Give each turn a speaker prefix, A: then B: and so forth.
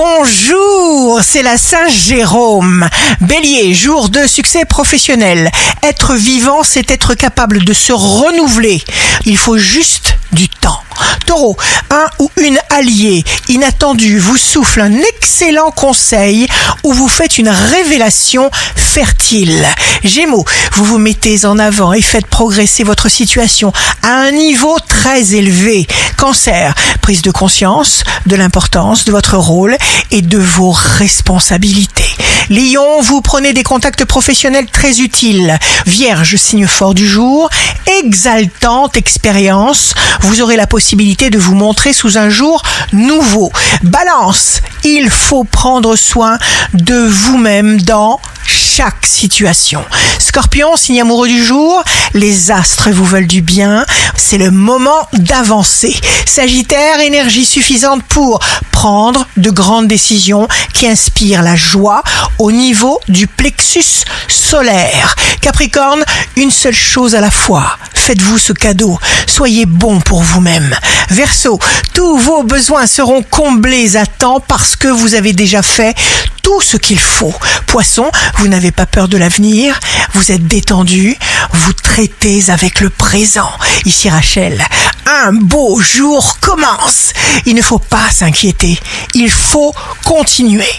A: Bonjour, c'est la Saint-Jérôme. Bélier, jour de succès professionnel. Être vivant, c'est être capable de se renouveler. Il faut juste du temps. Taureau, un ou une alliée inattendue vous souffle un excellent conseil ou vous faites une révélation fertile. Gémeaux, vous vous mettez en avant et faites progresser votre situation à un niveau très élevé. Cancer, prise de conscience de l'importance de votre rôle et de vos responsabilités. Lion, vous prenez des contacts professionnels très utiles. Vierge, signe fort du jour, exaltante expérience, vous aurez la possibilité de vous montrer sous un jour nouveau. Balance, il faut prendre soin de vous-même dans chaque situation. Scorpion, signe amoureux du jour, les astres vous veulent du bien, c'est le moment d'avancer. Sagittaire, énergie suffisante pour prendre de grandes décisions qui inspirent la joie au niveau du plexus solaire. Capricorne, une seule chose à la fois. Faites-vous ce cadeau. Soyez bon pour vous-même. Verseau, tous vos besoins seront comblés à temps parce que vous avez déjà fait tout ce qu'il faut. Poisson, vous n'avez pas peur de l'avenir, vous êtes détendu, vous traitez avec le présent. Ici Rachel, un beau jour commence. Il ne faut pas s'inquiéter, il faut continuer.